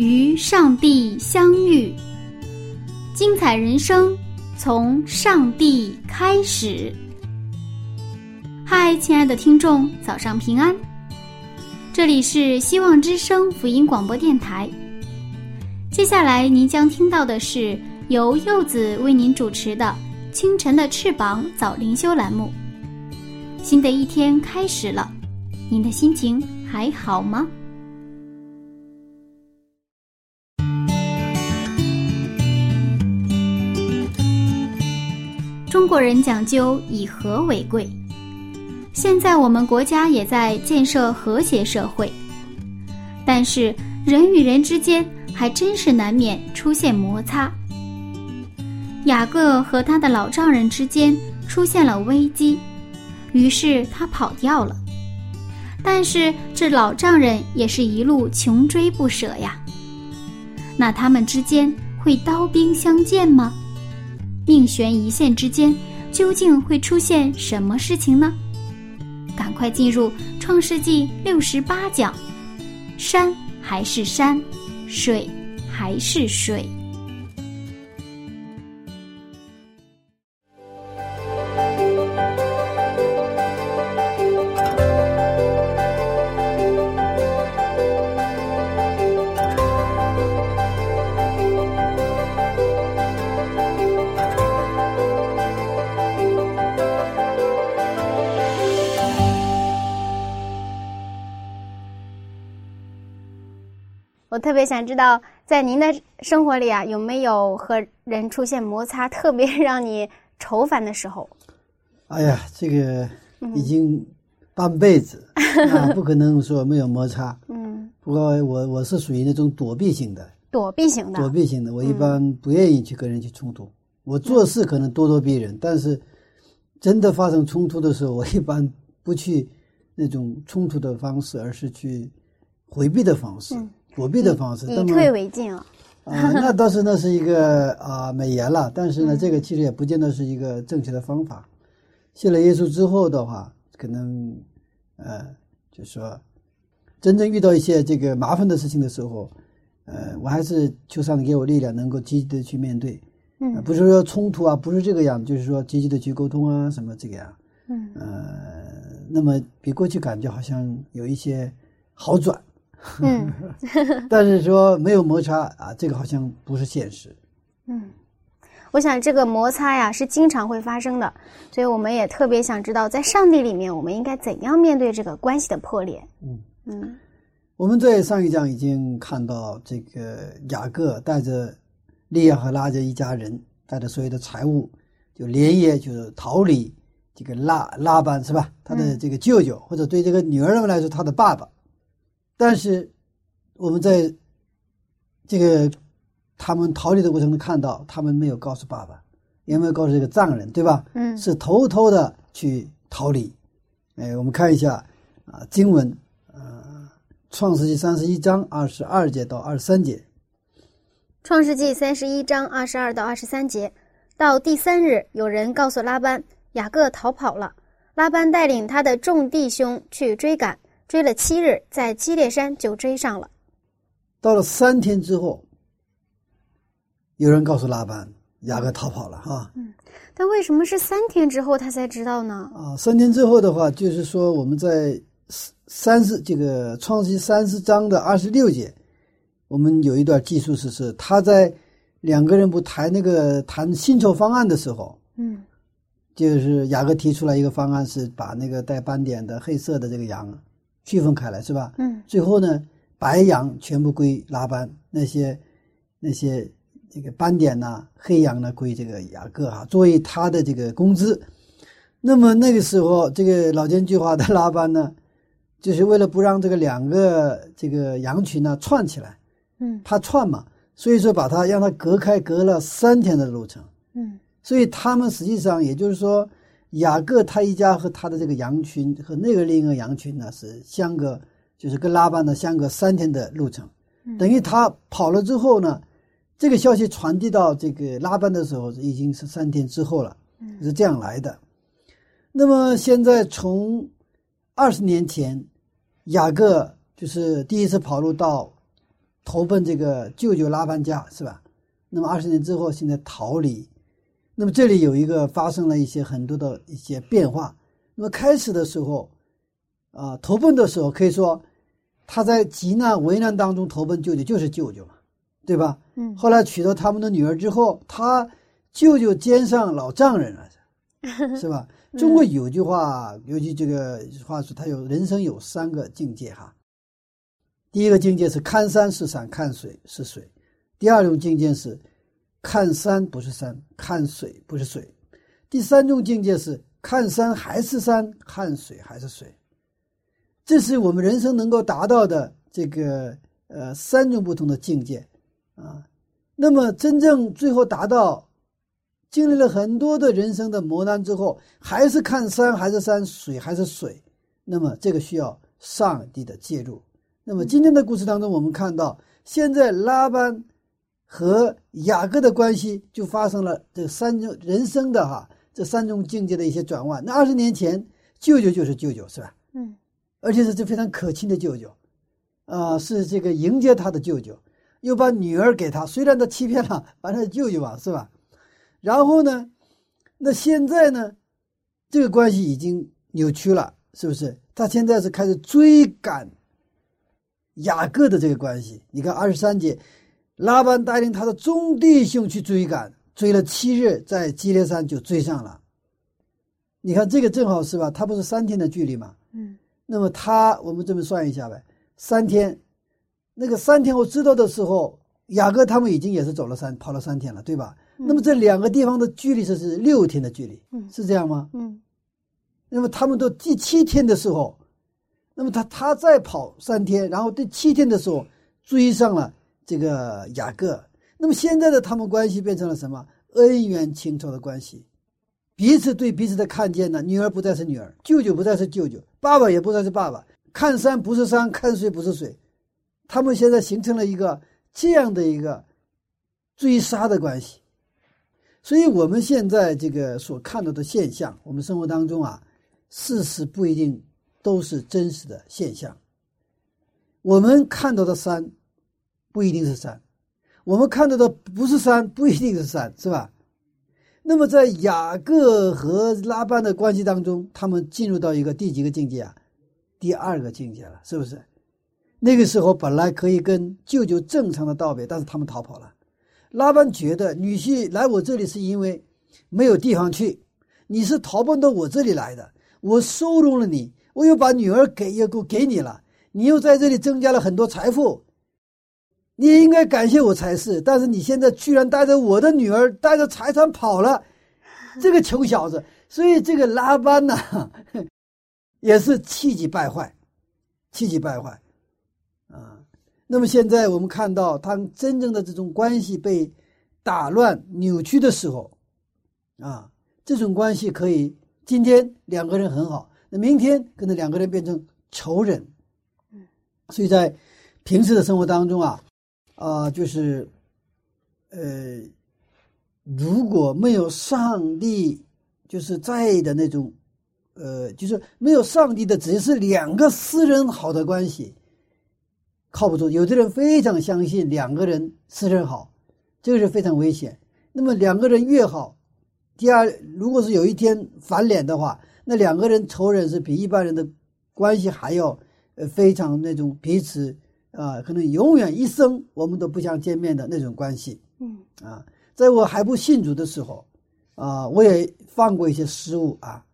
与上帝相遇，精彩人生从上帝开始。嗨，亲爱的听众，早上平安。这里是希望之声福音广播电台。接下来您将听到的是由柚子为您主持的《清晨的翅膀》早灵修栏目。新的一天开始了，您的心情还好吗？国人讲究以和为贵。现在我们国家也在建设和谐社会，但是人与人之间还真是难免出现摩擦。雅各和他的老丈人之间出现了危机，于是他跑掉了。但是这老丈人也是一路穷追不舍呀。那他们之间会刀兵相见吗？命悬一线之间，究竟会出现什么事情呢？赶快进入《创世纪》六十八讲，山还是山，水还是水。特别想知道，在您的生活里啊，有没有和人出现摩擦，特别让你愁烦的时候？哎呀，这个已经半辈子啊，不可能说没有摩擦。嗯，不过我我是属于那种躲避型的，躲避型的。躲避型的，我一般不愿意去跟人去冲突。我做事可能咄咄逼人，但是真的发生冲突的时候，我一般不去那种冲突的方式，而是去回避的方式。躲避的方式，以退为进啊！啊，那倒是那是一个啊美言了，但是呢，这个其实也不见得是一个正确的方法。信了耶稣之后的话，可能呃，就说真正遇到一些这个麻烦的事情的时候，呃，我还是求上帝给我力量，能够积极的去面对。嗯，不是说冲突啊，不是这个样，就是说积极的去沟通啊，什么这个样。嗯，呃，那么比过去感觉好像有一些好转。嗯，但是说没有摩擦啊，这个好像不是现实。嗯，我想这个摩擦呀是经常会发生的，所以我们也特别想知道，在上帝里面我们应该怎样面对这个关系的破裂。嗯嗯，我们在上一讲已经看到，这个雅各带着利亚和拉着一家人，带着所有的财物，就连夜就是逃离这个拉拉班是吧？他的这个舅舅，或者对这个女儿们来说，他的爸爸。但是，我们在这个他们逃离的过程中看到，他们没有告诉爸爸，也没有告诉这个藏人，对吧？嗯，是偷偷的去逃离。哎，我们看一下啊，经文，啊，《创世纪》三十一章二十二节到二十三节，《创世纪》三十一章二十二到二十三节，到第三日，有人告诉拉班，雅各逃跑了。拉班带领他的众弟兄去追赶。追了七日，在基列山就追上了。到了三天之后，有人告诉拉班，雅各逃跑了哈。嗯，但为什么是三天之后他才知道呢？啊，三天之后的话，就是说我们在三十这个创世三十章的二十六节，我们有一段记述是是他在两个人不谈那个谈薪酬方案的时候，嗯，就是雅各提出来一个方案，是把那个带斑点的黑色的这个羊。区分开来是吧？嗯，最后呢，白羊全部归拉班，那些那些这个斑点呐、黑羊呢归这个雅各哈，作为他的这个工资。那么那个时候，这个老奸巨猾的拉班呢，就是为了不让这个两个这个羊群呢串起来，嗯怕串嘛，所以说把它让它隔开，隔了三天的路程。嗯所以他们实际上也就是说，雅各他一家和他的这个羊群和那个另一个羊群呢是相隔，就是跟拉班呢相隔三天的路程。嗯等于他跑了之后呢，这个消息传递到这个拉班的时候，已经是三天之后了，嗯是这样来的。那么现在从二十年前，雅各就是第一次跑路到投奔这个舅舅拉班家，是吧？那么二十年之后，现在逃离。那么这里有一个发生了一些很多的一些变化。那么开始的时候，啊、投奔的时候可以说他在极难为难当中投奔舅舅，就是舅舅嘛，对吧？嗯后来娶到他们的女儿之后，他舅舅肩上老丈人了，是吧？中国有句话，尤其这个话说，他有人生有三个境界哈。第一个境界是看山是山，看水是水；第二种境界是看山不是山，看水不是水；第三种境界是看山还是山，看水还是水。这是我们人生能够达到的这个呃三种不同的境界啊。那么真正最后达到，经历了很多的人生的磨难之后，还是看山还是山，水还是水，那么这个需要上帝的介入。那么今天的故事当中，我们看到现在拉班和雅各的关系就发生了这三种人生的哈这三种境界的一些转换。那二十年前，舅舅就是舅舅，是吧？嗯而且是这非常可亲的舅舅，啊、是这个迎接他的舅舅，又把女儿给他，虽然他欺骗了，反正是舅舅吧，是吧？然后呢，那现在呢，这个关系已经扭曲了，是不是？他现在是开始追赶雅各的这个关系。你看二十三节，拉班带领他的众弟兄去追赶，追了七日，在基列山就追上了。你看这个正好是吧？他不是三天的距离吗？嗯那么他，我们这么算一下呗，三天，那个三天我知道的时候，雅各他们已经也是走了三跑了三天了，对吧？那么这两个地方的距离是是六天的距离，嗯是这样吗？嗯那么他们到第七天的时候，那么他他再跑三天，然后第七天的时候追上了这个雅各。那么现在的他们关系变成了什么？恩怨情仇的关系，彼此对彼此的看见呢？女儿不再是女儿，舅舅不再是舅舅，爸爸也不再是爸爸，看山不是山，看水不是水，他们现在形成了一个这样的一个追杀的关系。所以，我们现在这个所看到的现象，我们生活当中啊，事实不一定都是真实的现象。我们看到的山，不一定是山；我们看到的不是山，不一定是山，是吧？那么，在雅各和拉班的关系当中，他们进入到一个第几个境界啊？第二个境界了，是不是？那个时候本来可以跟舅舅正常的道别，但是他们逃跑了。拉班觉得女婿来我这里是因为没有地方去，你是逃奔到我这里来的，我收容了你，我又把女儿给又给给你了，你又在这里增加了很多财富，你也应该感谢我才是。但是你现在居然带着我的女儿，带着财产跑了，这个穷小子！所以这个拉班呐、也是气急败坏，气急败坏啊。那么现在我们看到，当真正的这种关系被打乱、扭曲的时候，啊，这种关系可以今天两个人很好，那明天可能两个人变成仇人。所以在平时的生活当中啊，啊、就是，呃，如果没有上帝就是在的那种，呃，就是没有上帝的，只是两个私人好的关系。靠不住。有的人非常相信两个人私人好，这个是非常危险。那么两个人越好，第二，如果是有一天翻脸的话，那两个人仇人是比一般人的关系还要呃非常那种彼此啊、可能永远一生我们都不想见面的那种关系嗯啊。在我还不信主的时候啊，我也犯过一些失误啊，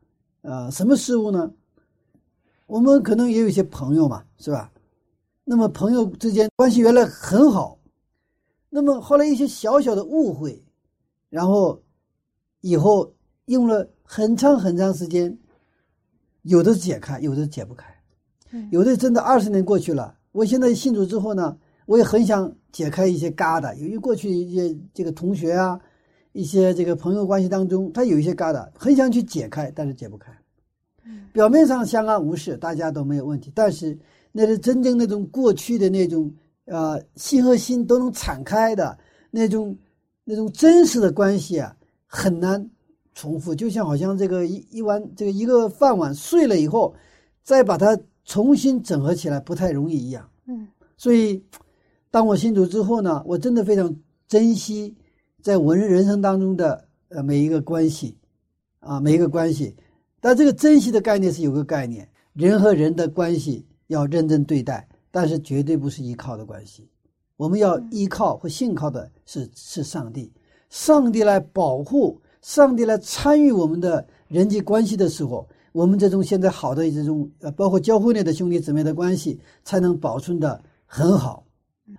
呃，什么失误呢？我们可能也有一些朋友嘛，是吧？那么朋友之间关系原来很好，那么后来一些小小的误会，然后以后用了很长很长时间，有的解开，有的解不开，嗯有的真的二十年过去了。我现在信主之后呢，我也很想解开一些疙瘩。由于过去一些这个同学啊，一些这个朋友关系当中，他有一些疙瘩，很想去解开，但是解不开。表面上相安无事，大家都没有问题，但是那是真正那种过去的那种呃心和心都能敞开的那种那种真实的关系啊，很难重复。就像好像这个一一碗这个一个饭碗碎了以后，再把它重新整合起来不太容易一样。嗯，所以当我信主之后呢，我真的非常珍惜在我人人生当中的呃每一个关系啊每一个关系。但这个珍惜的概念是有个概念，人和人的关系要认真对待，但是绝对不是依靠的关系。我们要依靠和信靠的是是上帝，上帝来保护，上帝来参与我们的人际关系的时候，我们这种现在好的这种呃，包括教会内的兄弟姊妹的关系，才能保存的很好。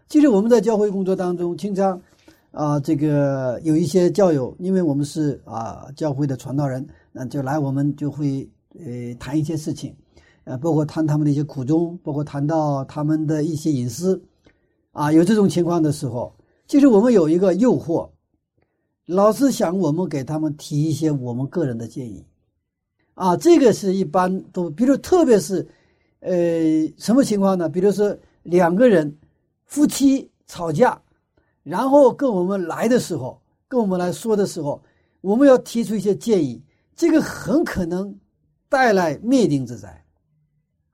其实我们在教会工作当中，经常啊，这个有一些教友，因为我们是啊教会的传道人。那就来，我们就会呃谈一些事情，呃，包括谈他们的一些苦衷，包括谈到他们的一些隐私，啊，有这种情况的时候，其实我们有一个诱惑，老是想我们给他们提一些我们个人的建议，啊，这个是一般都，比如特别是，呃，什么情况呢？比如说两个人夫妻吵架，然后跟我们来的时候，跟我们来说的时候，我们要提出一些建议。这个很可能带来灭顶之灾，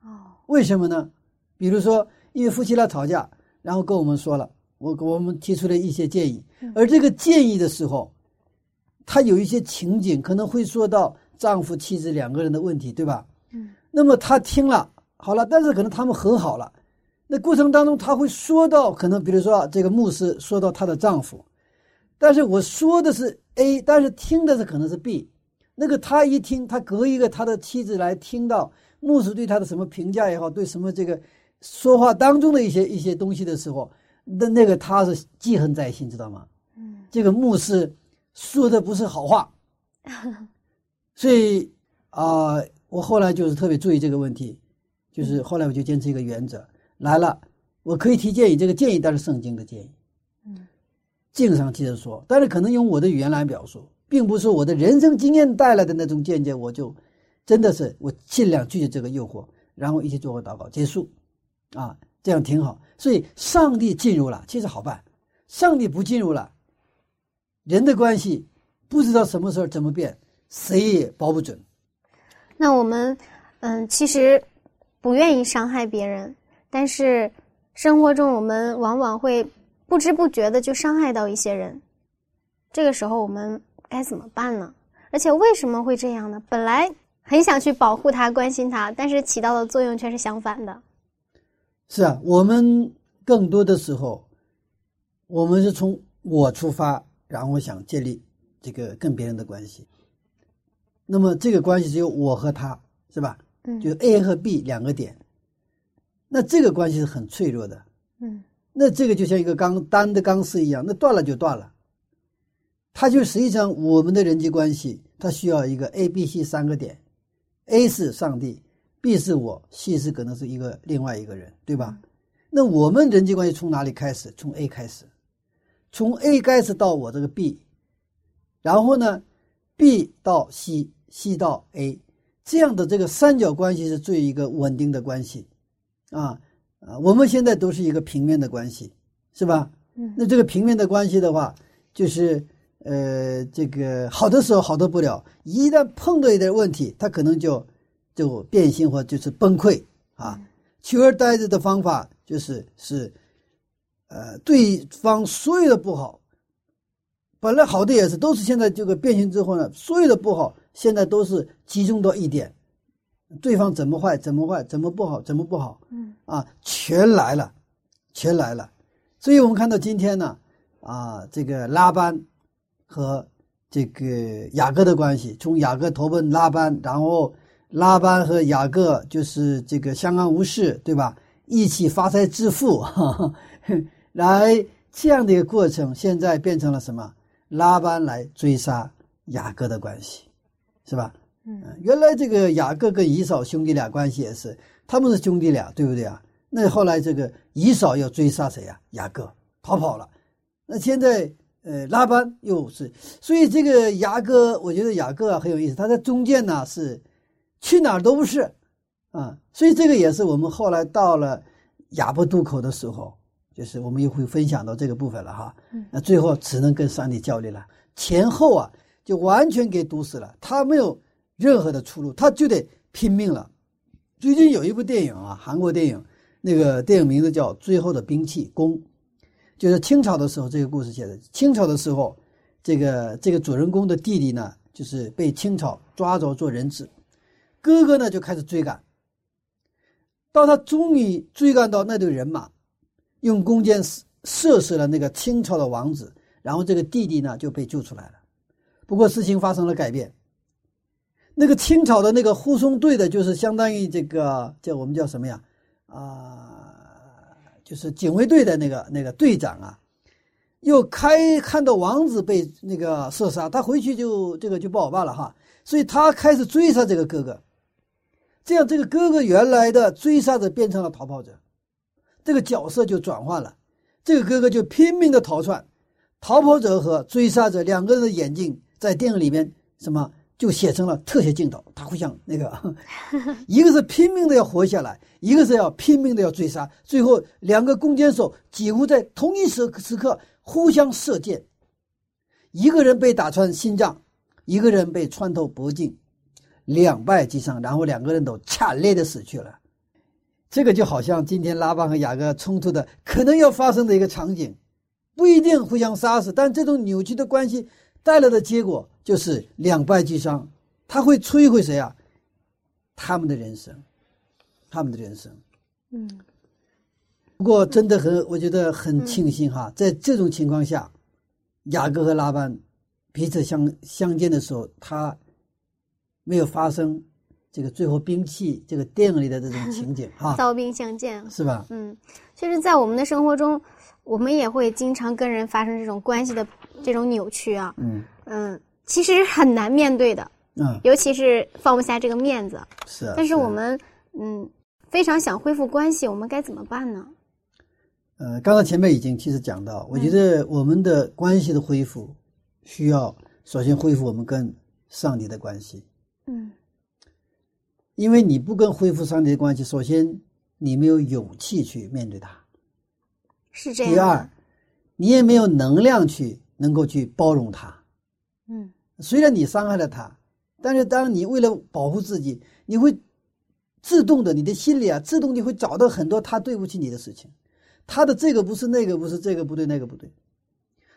哦，为什么呢？比如说，因为夫妻俩吵架，然后跟我们说了，我我们提出了一些建议，而这个建议的时候，他有一些情景可能会说到丈夫妻子两个人的问题，对吧？嗯，那么他听了好了，但是可能他们和好了，那过程当中他会说到，可能比如说这个牧师说到她的丈夫，但是我说的是 A，但是听的是可能是 B。那个他一听，他隔一个他的妻子来听到牧师对他的什么评价也好，对什么这个说话当中的一些一些东西的时候，那那个他是记恨在心，知道吗？嗯，这个牧师说的不是好话，所以啊，我后来就是特别注意这个问题，就是后来我就坚持一个原则，来了，我可以提建议，这个建议但是圣经的建议，嗯，经上接着说，但是可能用我的语言来表述。并不是我的人生经验带来的那种见解，我就真的是我尽量拒绝这个诱惑，然后一起做个祷告结束，啊，这样挺好。所以上帝进入了，其实好办；上帝不进入了，人的关系不知道什么时候怎么变，谁也保不准。那我们嗯，其实不愿意伤害别人，但是生活中我们往往会不知不觉的就伤害到一些人，这个时候我们。该怎么办呢？而且为什么会这样呢？本来很想去保护他、关心他，但是起到的作用却是相反的。是啊，我们更多的时候，我们是从我出发，然后想建立这个跟别人的关系。那么这个关系只有我和他，是吧？嗯，就 A 和 B 两个点。那这个关系是很脆弱的。嗯，那这个就像一个钢单的钢丝一样，那断了就断了。它就实际上我们的人际关系，它需要一个 A、B、C 三个点，A 是上帝，B 是我，C 是可能是一个另外一个人，对吧？那我们人际关系从哪里开始？从 A 开始，从 A 开始到我这个 B，然后呢，B 到 C，C 到 A，这样的这个三角关系是最一个稳定的关系，啊啊，我们现在都是一个平面的关系，是吧？嗯，那这个平面的关系的话，就是。呃，这个好的时候好的不了，一旦碰到一点问题，它可能就就变形或就是崩溃啊。取而代之的方法就是是，呃，对方所有的不好，本来好的也是，都是现在这个变形之后呢，所有的不好现在都是集中到一点，对方怎么坏怎么坏怎么不好怎么不好，嗯啊，全来了，全来了。所以我们看到今天呢，啊，这个拉班。和这个雅各的关系，从雅各投奔拉班，然后拉班和雅各就是这个相安无事，对吧？一起发财致富，来这样的一个过程，现在变成了什么？拉班来追杀雅各的关系，是吧？嗯，原来这个雅各跟以扫兄弟俩关系也是，他们是兄弟俩，对不对啊？那后来这个以扫要追杀谁啊？雅各逃跑了。那现在呃拉班又是，所以这个雅各，我觉得雅各啊很有意思，他在中间呢是去哪儿都不是啊，所以这个也是我们后来到了雅伯渡口的时候，就是我们又会分享到这个部分了哈。那最后只能跟上帝交流了，前后啊就完全给堵死了，他没有任何的出路，他就得拼命了。最近有一部电影啊，韩国电影，那个电影名字叫《最后的兵器》，弓，就是清朝的时候这个故事写的。清朝的时候，这个这个主人公的弟弟呢，就是被清朝抓走做人质，哥哥呢就开始追赶，到他终于追赶到那队人马，用弓箭射射死了那个清朝的王子，然后这个弟弟呢就被救出来了。不过事情发生了改变。那个清朝的那个护送队的，就是相当于这个叫我们叫什么呀？啊，就是警卫队的那个那个队长啊，又开看到王子被那个射杀，他回去就这个就不好办了哈，所以他开始追杀这个哥哥，这样这个哥哥原来的追杀者变成了逃跑者，这个角色就转换了，这个哥哥就拼命的逃窜，逃跑者和追杀者两个人的眼睛在电影里面什么？就写成了特写镜头，他互相那个，一个是拼命的要活下来，一个是要拼命的要追杀，最后两个弓箭手几乎在同一时时刻互相射箭，一个人被打穿心脏，一个人被穿透脖颈，两败俱伤，然后两个人都惨烈的死去了。这个就好像今天拉巴和雅各冲突的可能要发生的一个场景，不一定互相杀死，但这种扭曲的关系。带来的结果就是两败俱伤，他会摧毁谁啊？他们的人生，他们的人生。嗯。不过真的很，我觉得很庆幸哈，在这种情况下，雅各和拉班彼此相相见的时候，他没有发生这个最后兵器这个电影里的这种情景哈。刀兵相见是吧？嗯，其实，在我们的生活中，我们也会经常跟人发生这种关系的。这种扭曲啊，嗯嗯，其实很难面对的，嗯，尤其是放不下这个面子，是。但是我们嗯非常想恢复关系，我们该怎么办呢？呃，刚才前面已经其实讲到，我觉得我们的关系的恢复，需要首先恢复我们跟上帝的关系，嗯，因为你不跟恢复上帝的关系，首先你没有勇气去面对他，是这样。第二，你也没有能量去。能够去包容他，嗯，虽然你伤害了他，但是当你为了保护自己，你会自动的，你的心里啊，自动你会找到很多他对不起你的事情，他的这个不是那个不是这个不对那个不对，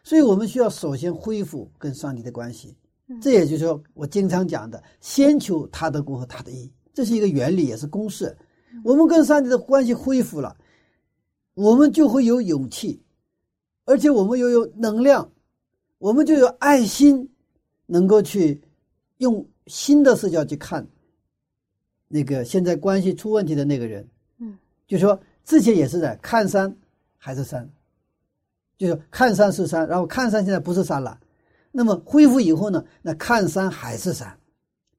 所以我们需要首先恢复跟上帝的关系，这也就是说我经常讲的，先求他的功和他的义，这是一个原理也是公式，我们跟上帝的关系恢复了，我们就会有勇气，而且我们又有能量。我们就有爱心，能够去用新的视角去看那个现在关系出问题的那个人。嗯，就说之前也是在看山还是山，就是看山是山，然后看山现在不是山了。那么恢复以后呢？那看山还是山。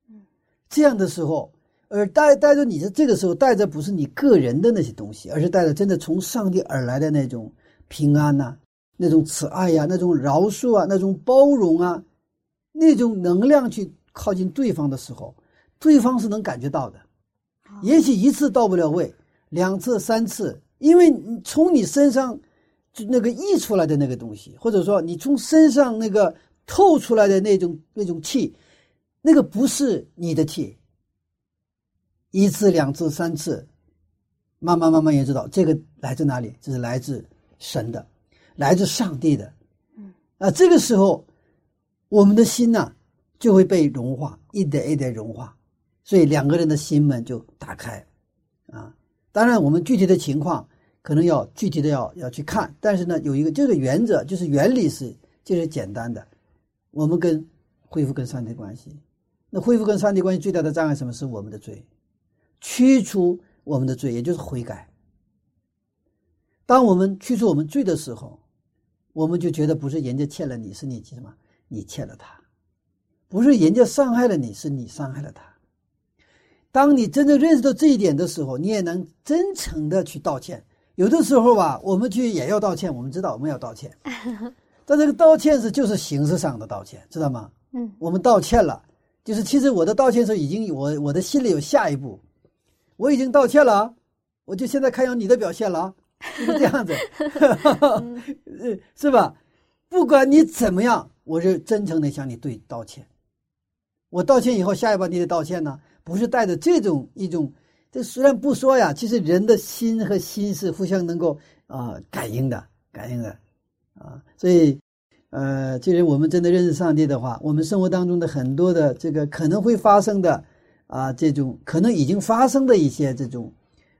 嗯，这样的时候，而带带着你的这个时候带着不是你个人的那些东西，而是带着真的从上帝而来的那种平安呐。那种慈爱呀，那种饶恕啊，那种包容啊，那种能量去靠近对方的时候，对方是能感觉到的。也许一次到不了位，两次、三次，因为从你身上就那个溢出来的那个东西，或者说你从身上那个透出来的那种那种气，那个不是你的气。一次、两次、三次，慢慢慢慢也知道这个来自哪里，这是来自神的。来自上帝的，嗯。啊，这个时候，我们的心呢就会被融化，一点一点融化，所以两个人的心门就打开，啊，当然我们具体的情况可能要具体的要要去看，但是呢，有一个这个原则，就是原理是就是简单的，我们跟恢复跟上帝关系，那恢复跟上帝关系最大的障碍什么？是我们的罪，驱除我们的罪，也就是悔改。当我们驱除我们罪的时候。我们就觉得不是人家欠了你，是你什么？你欠了他，不是人家伤害了你，是你伤害了他。当你真正认识到这一点的时候，你也能真诚的去道歉。有的时候吧，我们去也要道歉，我们知道我们要道歉，但这个道歉是就是形式上的道歉，知道吗？嗯，我们道歉了，就是其实我的道歉是已经我我的心里有下一步，我已经道歉了，我就现在看向你的表现了，就是这样子，是吧？不管你怎么样，我是真诚的向你对道歉。我道歉以后，下一把你得道歉呢，不是带着这种一种。这虽然不说呀，其实人的心和心是互相能够啊感应的，感应的啊。所以，呃，其实我们真的认识上帝的话，我们生活当中的很多的这个可能会发生的啊，这种可能已经发生的一些这种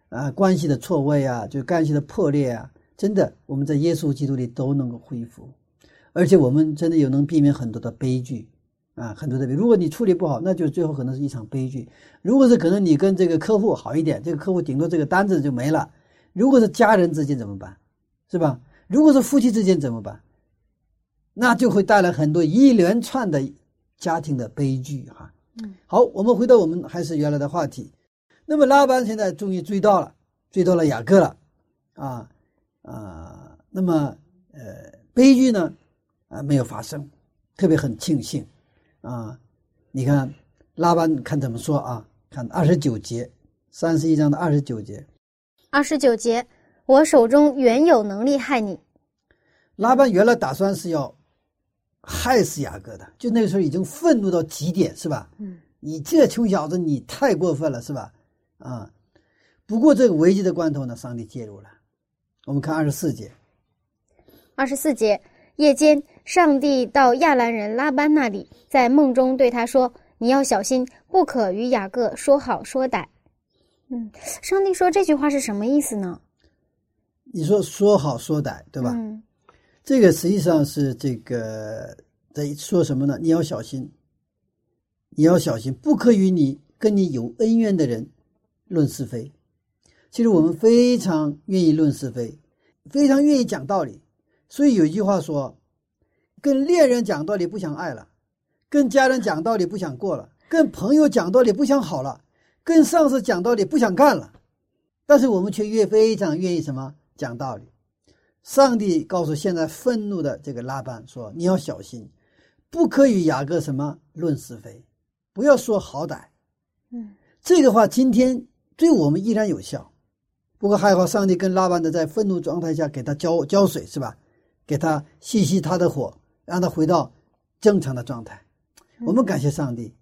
啊关系的错位啊，就关系的破裂啊，真的我们在耶稣基督里都能够恢复，而且我们真的有能避免很多的悲剧。啊，很多的，如果你处理不好，那就最后可能是一场悲剧。如果是可能你跟这个客户好一点，这个客户顶多这个单子就没了。如果是家人之间怎么办？是吧？如果是夫妻之间怎么办？那就会带来很多一连串的家庭的悲剧哈。嗯，好，我们回到我们还是原来的话题。那么拉班现在终于追到了，追到了雅各了，啊啊，那么呃，悲剧呢啊没有发生，特别很庆幸。啊，你看拉班看怎么说啊？看二十九节，三十一章的二十九节。二十九节，我手中原有能力害你。拉班原来打算是要害死雅各的，就那个时候已经愤怒到极点，是吧？嗯，你这穷小子，你太过分了，是吧？啊，不过这个危机的关头呢，上帝介入了。我们看二十四节。二十四节。夜间，上帝到亚兰人拉班那里，在梦中对他说：“你要小心，不可与雅各说好说歹。”嗯，上帝说这句话是什么意思呢？你说说好说歹，对吧？嗯，这个实际上是这个在说什么呢？你要小心，你要小心，不可与你跟你有恩怨的人论是非。其实我们非常愿意论是非，非常愿意讲道理。所以有一句话说：“跟恋人讲道理不想爱了，跟家人讲道理不想过了，跟朋友讲道理不想好了，跟上司讲道理不想干了。”但是我们却越非常愿意什么讲道理。上帝告诉现在愤怒的这个拉班说：“你要小心，不可与雅各什么论是非，不要说好歹。”嗯，这个话今天对我们依然有效。不过还好，上帝跟拉班的在愤怒状态下给他浇浇水，是吧？给他熄熄他的火，让他回到正常的状态。我们感谢上帝，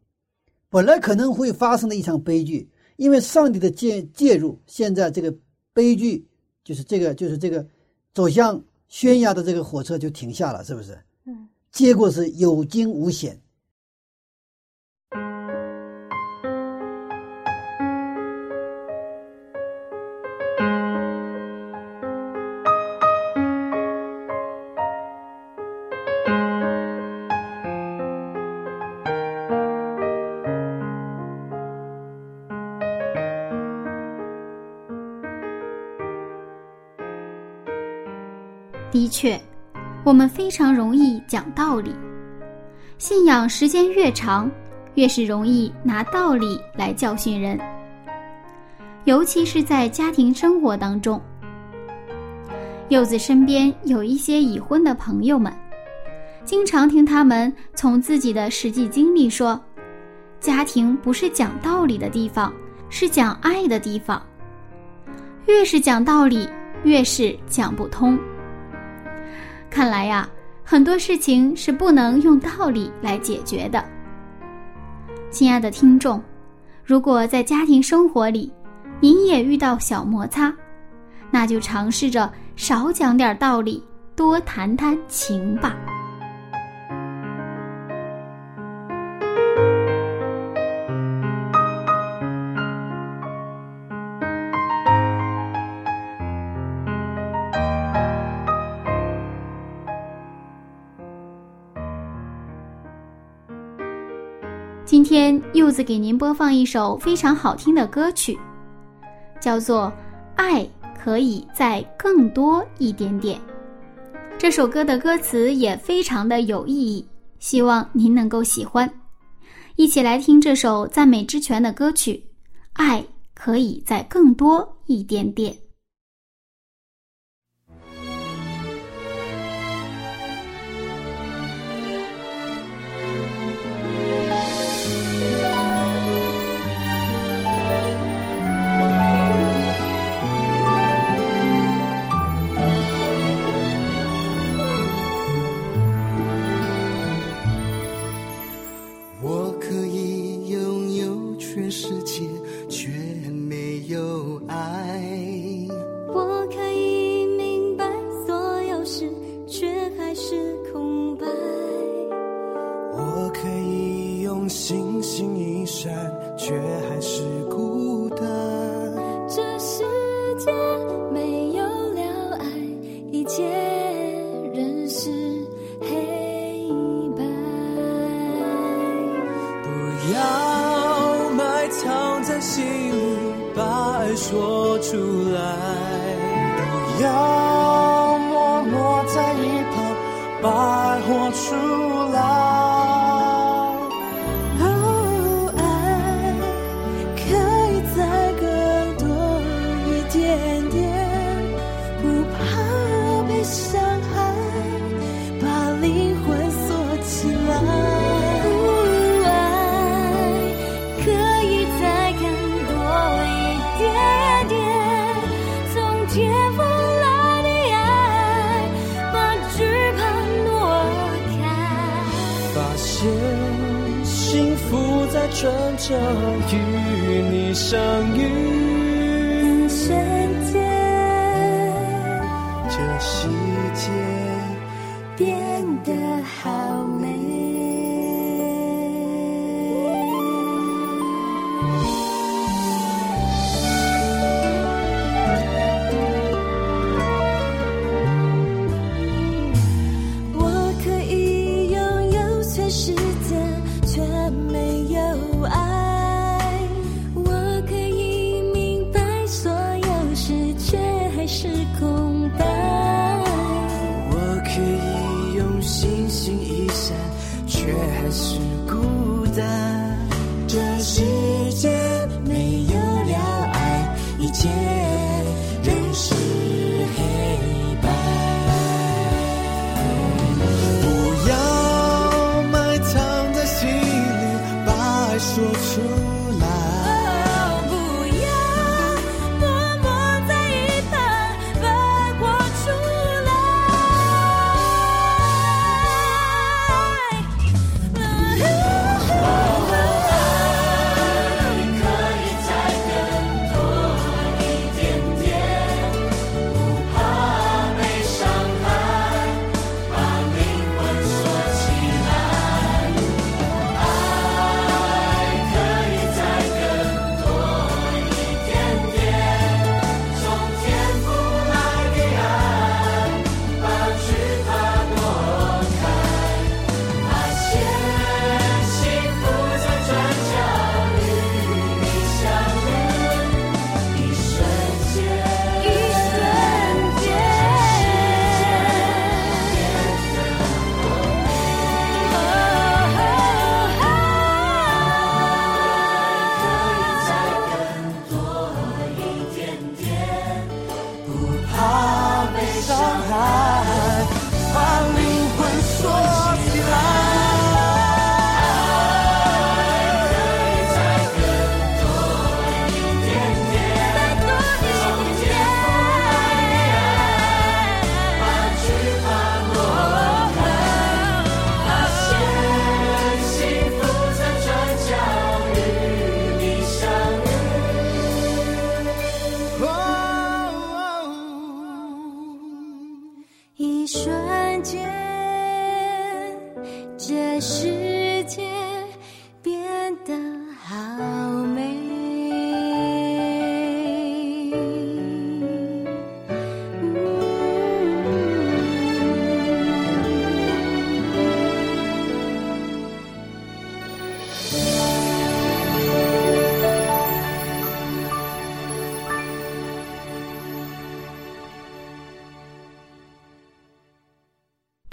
本来可能会发生的一场悲剧，因为上帝的介介入，现在这个悲剧就是这个就是这个走向悬崖的这个火车就停下了，是不是？嗯，结果是有惊无险。确，我们非常容易讲道理。信仰时间越长，越是容易拿道理来教训人，尤其是在家庭生活当中。柚子身边有一些已婚的朋友们，经常听他们从自己的实际经历说：家庭不是讲道理的地方，是讲爱的地方。越是讲道理，越是讲不通。看来呀，很多事情是不能用道理来解决的。亲爱的听众，如果在家庭生活里，您也遇到小摩擦，那就尝试着少讲点道理，多谈谈情吧。天柚子给您播放一首非常好听的歌曲，叫做《爱可以再更多一点点》。这首歌的歌词也非常的有意义，希望您能够喜欢。一起来听这首赞美之泉的歌曲《爱可以再更多一点点。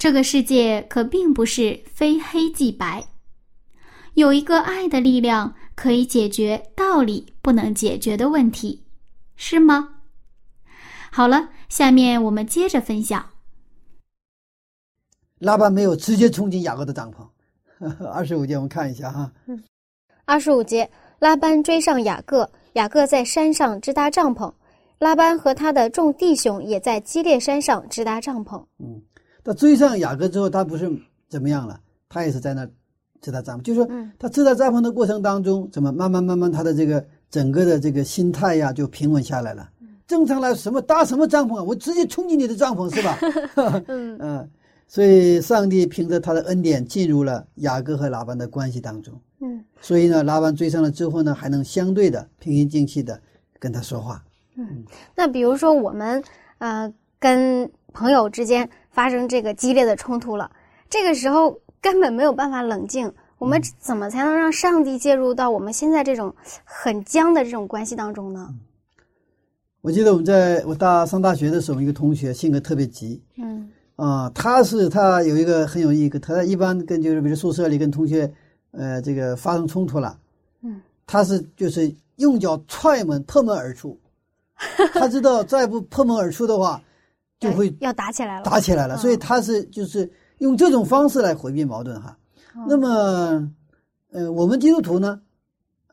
这个世界可并不是非黑即白，有一个爱的力量可以解决道理不能解决的问题，是吗？好了，下面我们接着分享。拉班没有直接冲进雅各的帐篷。二十五节我们看一下哈，二十五节，拉班追上雅各，雅各在山上支搭帐篷，拉班和他的众弟兄也在基列山上支搭帐篷。嗯，他追上雅各之后，他不是怎么样了？他也是在那支搭帐篷，就是说嗯他支搭帐篷的过程当中，怎么慢慢慢慢他的这个整个的这个心态呀就平稳下来了。正常来，什么搭什么帐篷啊？我直接冲进你的帐篷是吧？嗯 嗯，所以上帝凭着他的恩典进入了雅各和拉班的关系当中。嗯所以呢，拉班追上了之后呢，还能相对的平心静气的跟他说话。嗯那比如说我们呃跟朋友之间发生这个激烈的冲突了，这个时候根本没有办法冷静，我们怎么才能让上帝介入到我们现在这种很僵的这种关系当中呢？我记得我们在我大上大学的时候，一个同学性格特别急。嗯。啊、他是他有一个很有意思，他一般跟就是比如宿舍里跟同学呃这个发生冲突了，嗯，他是就是用脚踹门破门而出，他知道再不破门而出的话，就会要要打起来了。打起来了，嗯所以他是就是用这种方式来回避矛盾哈。哦那么，呃，我们基督徒呢，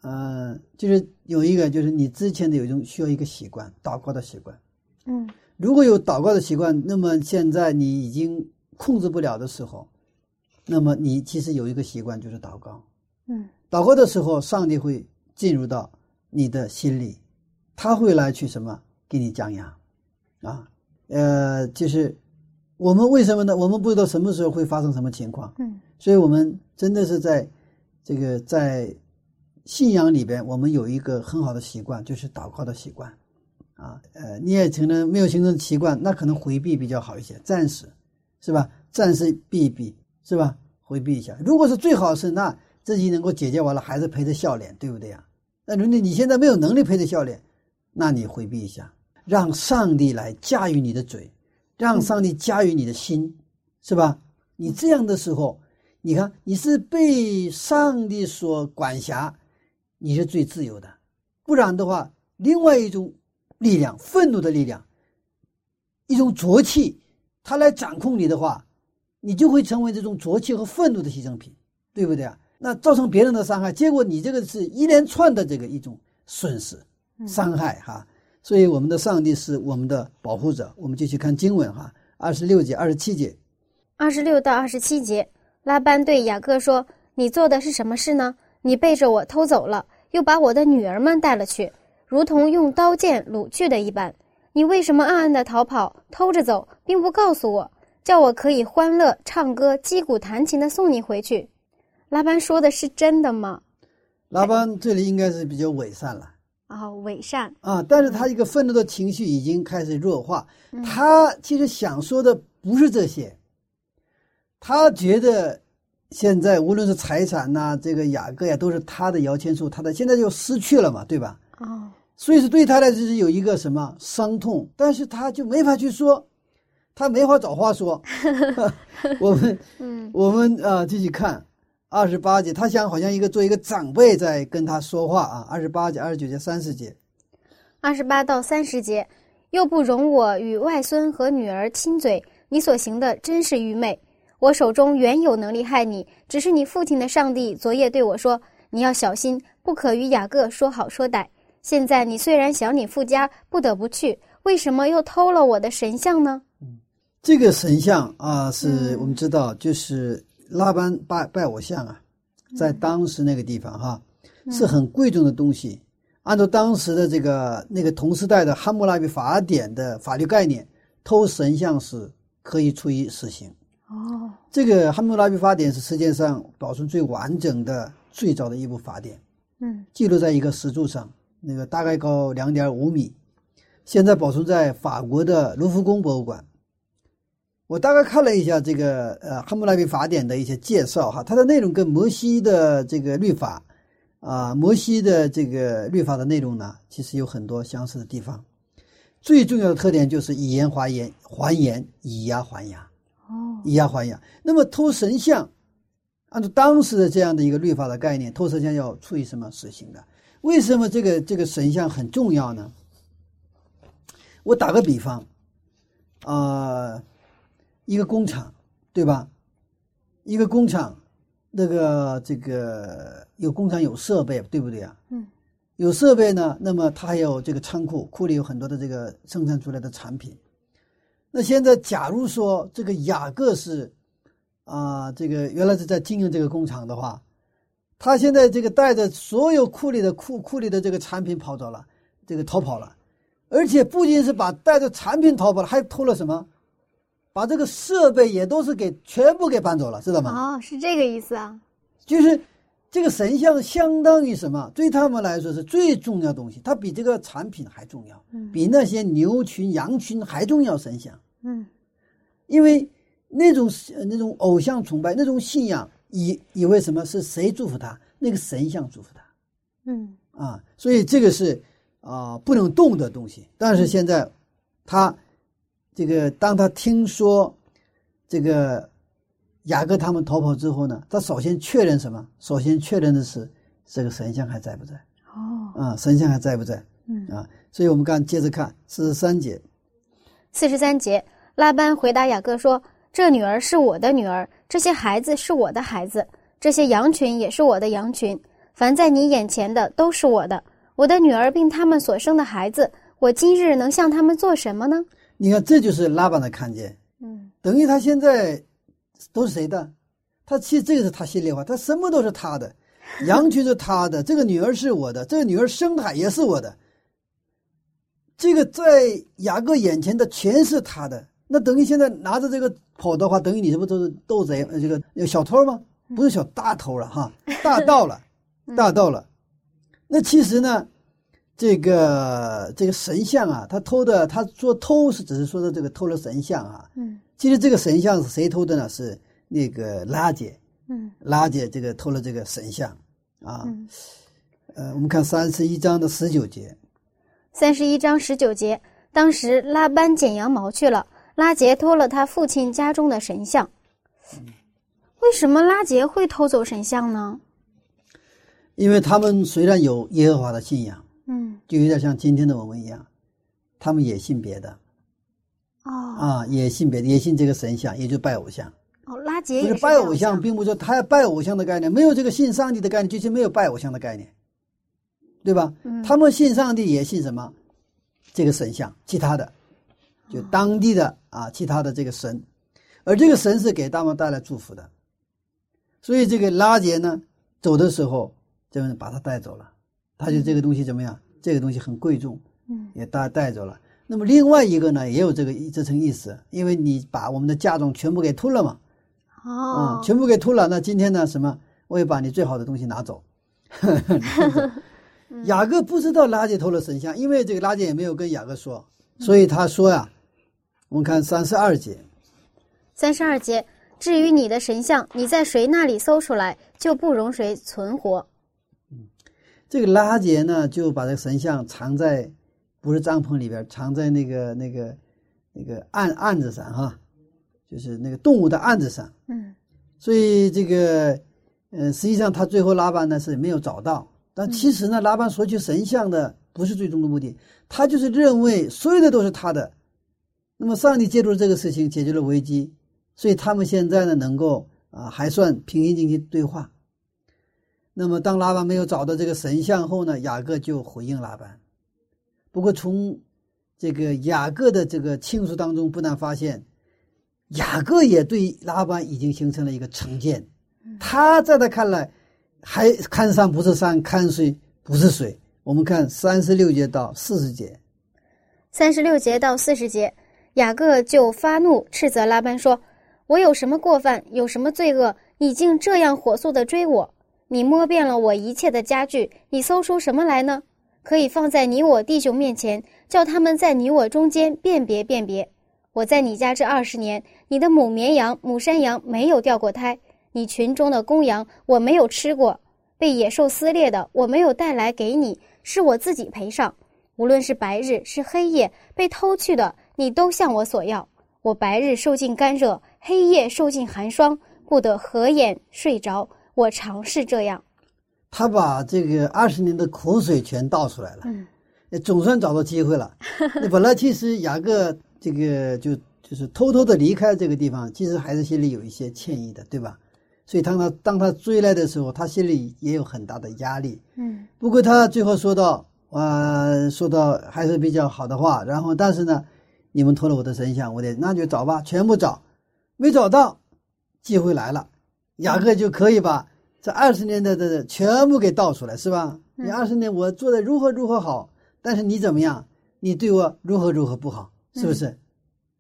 呃，就是有一个就是你之前的有一种需要一个习惯，祷告的习惯。嗯如果有祷告的习惯，那么现在你已经控制不了的时候，那么你其实有一个习惯就是祷告。嗯祷告的时候，上帝会进入到你的心里，他会来去什么给你讲养，啊，呃，就是我们为什么呢？我们不知道什么时候会发生什么情况，嗯所以我们真的是在这个在信仰里边，我们有一个很好的习惯，就是祷告的习惯，啊，呃，你也可能没有形成习惯，那可能回避比较好一些，暂时，是吧？暂时避一避，是吧？回避一下。如果是最好是那自己能够解决完了，还是陪着笑脸，对不对呀？那如果你现在没有能力陪着笑脸，那你回避一下，让上帝来驾驭你的嘴，让上帝驾驭你的心，是吧？你这样的时候，你看你是被上帝所管辖，你是最自由的。不然的话，另外一种力量，愤怒的力量，一种浊气，它来掌控你的话，你就会成为这种浊气和愤怒的牺牲品，对不对啊？那造成别人的伤害，结果你这个是一连串的这个一种损失、伤害哈。所以我们的上帝是我们的保护者。我们继续看经文哈，二十六节、二十七节。二十六到二十七节，拉班对雅各说：“你做的是什么事呢？你背着我偷走了，又把我的女儿们带了去，如同用刀剑掳去的一般。你为什么暗暗的逃跑，偷着走，并不告诉我，叫我可以欢乐唱歌、击鼓弹琴的送你回去？”拉班说的是真的吗？拉班这里应该是比较伪善了啊、伪善。啊，但是他一个愤怒的情绪已经开始弱化。他其实想说的不是这些，他觉得现在无论是财产呐、这个雅各呀，都是他的摇钱树，他的现在就失去了嘛，对吧？哦，所以是对他来说是有一个什么伤痛，但是他就没法去说，他没法找话说。我们嗯我们啊，继续看二十八节，他像好像一个做一个长辈在跟他说话啊。二十八节、二十九节、三十节，二十八到三十节，又不容我与外孙和女儿亲嘴，你所行的真是愚昧。我手中原有能力害你，只是你父亲的上帝昨夜对我说：“你要小心，不可与雅各说好说歹。”现在你虽然想你父家，不得不去，为什么又偷了我的神像呢？这个神像啊，是嗯我们知道，就是拉班拜拜偶像啊，在当时那个地方哈、是很贵重的东西。按照当时的这个那个同时代的汉谟拉比法典的法律概念，偷神像是可以处以死刑。哦，这个汉谟拉比法典是世界上保存最完整的、最早的一部法典，嗯记录在一个石柱上，那个大概高两点五米，现在保存在法国的卢浮宫博物馆。我大概看了一下这个呃《汉谟拉比法典》的一些介绍哈，它的内容跟摩西的这个律法啊、摩西的这个律法的内容呢，其实有很多相似的地方。最重要的特点就是以言还言，还言以牙还牙。哦，以牙还牙。那么偷神像，按照当时的这样的一个律法的概念，偷神像要处以什么死刑的？为什么这个这个神像很重要呢？我打个比方，啊、一个工厂，对吧？一个工厂，那个这个有工厂有设备，对不对啊？嗯。有设备呢，那么它还有这个仓库，库里有很多的这个生产出来的产品。那现在，假如说这个雅各是啊、这个原来是在经营这个工厂的话，他现在这个带着所有库里的库库里的这个产品跑走了，这个逃跑了，而且不仅是把带着产品逃跑了，还偷了什么？把这个设备也都是给全部给搬走了，知道吗？哦，是这个意思啊。就是这个神像相当于什么？对他们来说是最重要的东西，它比这个产品还重要，嗯比那些牛群、羊群还重要。神像，嗯因为那种呃那种偶像崇拜、那种信仰，以以为什么是谁祝福他？那个神像祝福他嗯啊，所以这个是啊、不能动的东西。但是现在他这个当他听说这个雅各他们逃跑之后呢，他首先确认什么？首先确认的是这个神像还在不在哦啊？神像还在不在嗯。啊？所以我们刚接着看四十三节，四十三节，拉班回答雅各说：“这女儿是我的女儿，这些孩子是我的孩子，这些羊群也是我的羊群。凡在你眼前的都是我的。我的女儿并他们所生的孩子，我今日能向他们做什么呢你看这就是拉班的看见，？”嗯等于他现在都是谁的？他其实这个是他心里话，他什么都是他的，羊群是他的，这个女儿是我的，这个女儿生的也是我的。这个在雅各眼前的全是他的，那等于现在拿着这个跑的话，等于你这不都是斗贼？呃，这个有小偷吗？不是小大偷了哈，大盗了，大盗了。那其实呢，这个这个神像啊，他偷的，他说偷是只是说的这个偷了神像啊，嗯其实这个神像是谁偷的呢？是那个拉姐，嗯拉姐这个偷了这个神像啊。嗯呃，我们看三十一章的十九节，三十一章十九节，当时拉班剪羊毛去了，拉杰偷了他父亲家中的神像。为什么拉杰会偷走神像呢？因为他们虽然有耶和华的信仰，嗯就有点像今天的我们一样，他们也信别的哦啊，也信别的，也信这个神像，也就拜偶像。哦，拉杰也是拜偶像像，，并不是说他拜偶像的概念，没有这个信上帝的概念，就是没有拜偶像的概念，对吧？嗯他们信上帝也信什么？这个神像，其他的，就当地的啊，其他的这个神，而这个神是给他们带来祝福的，所以这个拉杰呢，走的时候就把他带走了，他就这个东西怎么样？这个东西很贵重，嗯也带带走了。那么另外一个呢，也有这个这层意思，因为你把我们的嫁妆全部给吞了嘛，啊、哦，全部给吐了。那今天呢？什么？我也把你最好的东西拿走。雅各不知道拉杰偷了神像，因为这个拉杰也没有跟雅各说，所以他说呀、我们看三十二节，三十二节，至于你的神像，你在谁那里搜出来，就不容谁存活。这个拉杰呢就把这个神像藏在不是帐篷里边，藏在那个那个那个案案子上哈，就是那个动物的案子上。嗯所以这个，呃，实际上他最后拉班呢是没有找到，但其实呢，拉班索取神像的不是最终的目的，他就是认为所有的都是他的。那么上帝借助这个事情解决了危机，所以他们现在呢能够啊还算平心静气对话。那么当拉班没有找到这个神像后呢，雅各就回应拉班。不过从这个雅各的这个倾诉当中，不难发现。雅各也对拉班已经形成了一个成见，他在他看来，还看山不是山，看水不是水。我们看三十六节到四十节，三十六节到四十节，雅各就发怒，斥责拉班说：“我有什么过犯，有什么罪恶，你竟这样火速的追我？你摸遍了我一切的家具，你搜出什么来呢？可以放在你我弟兄面前，叫他们在你我中间辨别辨别。我在你家这二十年，你的母绵羊、母山羊没有掉过胎，你群中的公羊我没有吃过，被野兽撕裂的我没有带来给你，是我自己赔上。”无论是白日是黑夜，被偷去的，你都向我索要。我白日受尽干热，黑夜受尽寒霜，不得合眼睡着。我尝试这样。他把这个二十年的苦水全倒出来了，嗯总算找到机会了。那本来其实雅各这个就就是偷偷的离开这个地方，其实还是心里有一些歉意的，对吧？所以当他当他追来的时候，他心里也有很大的压力。嗯不过他最后说到，呃，说到还是比较好的话。然后，但是呢，你们偷了我的神像，我得那就找吧，全部找，没找到，机会来了，雅各就可以把这二十年的的全部给倒出来，是吧？嗯你二十年我做的如何如何好，但是你怎么样？你对我如何如何不好，是不是？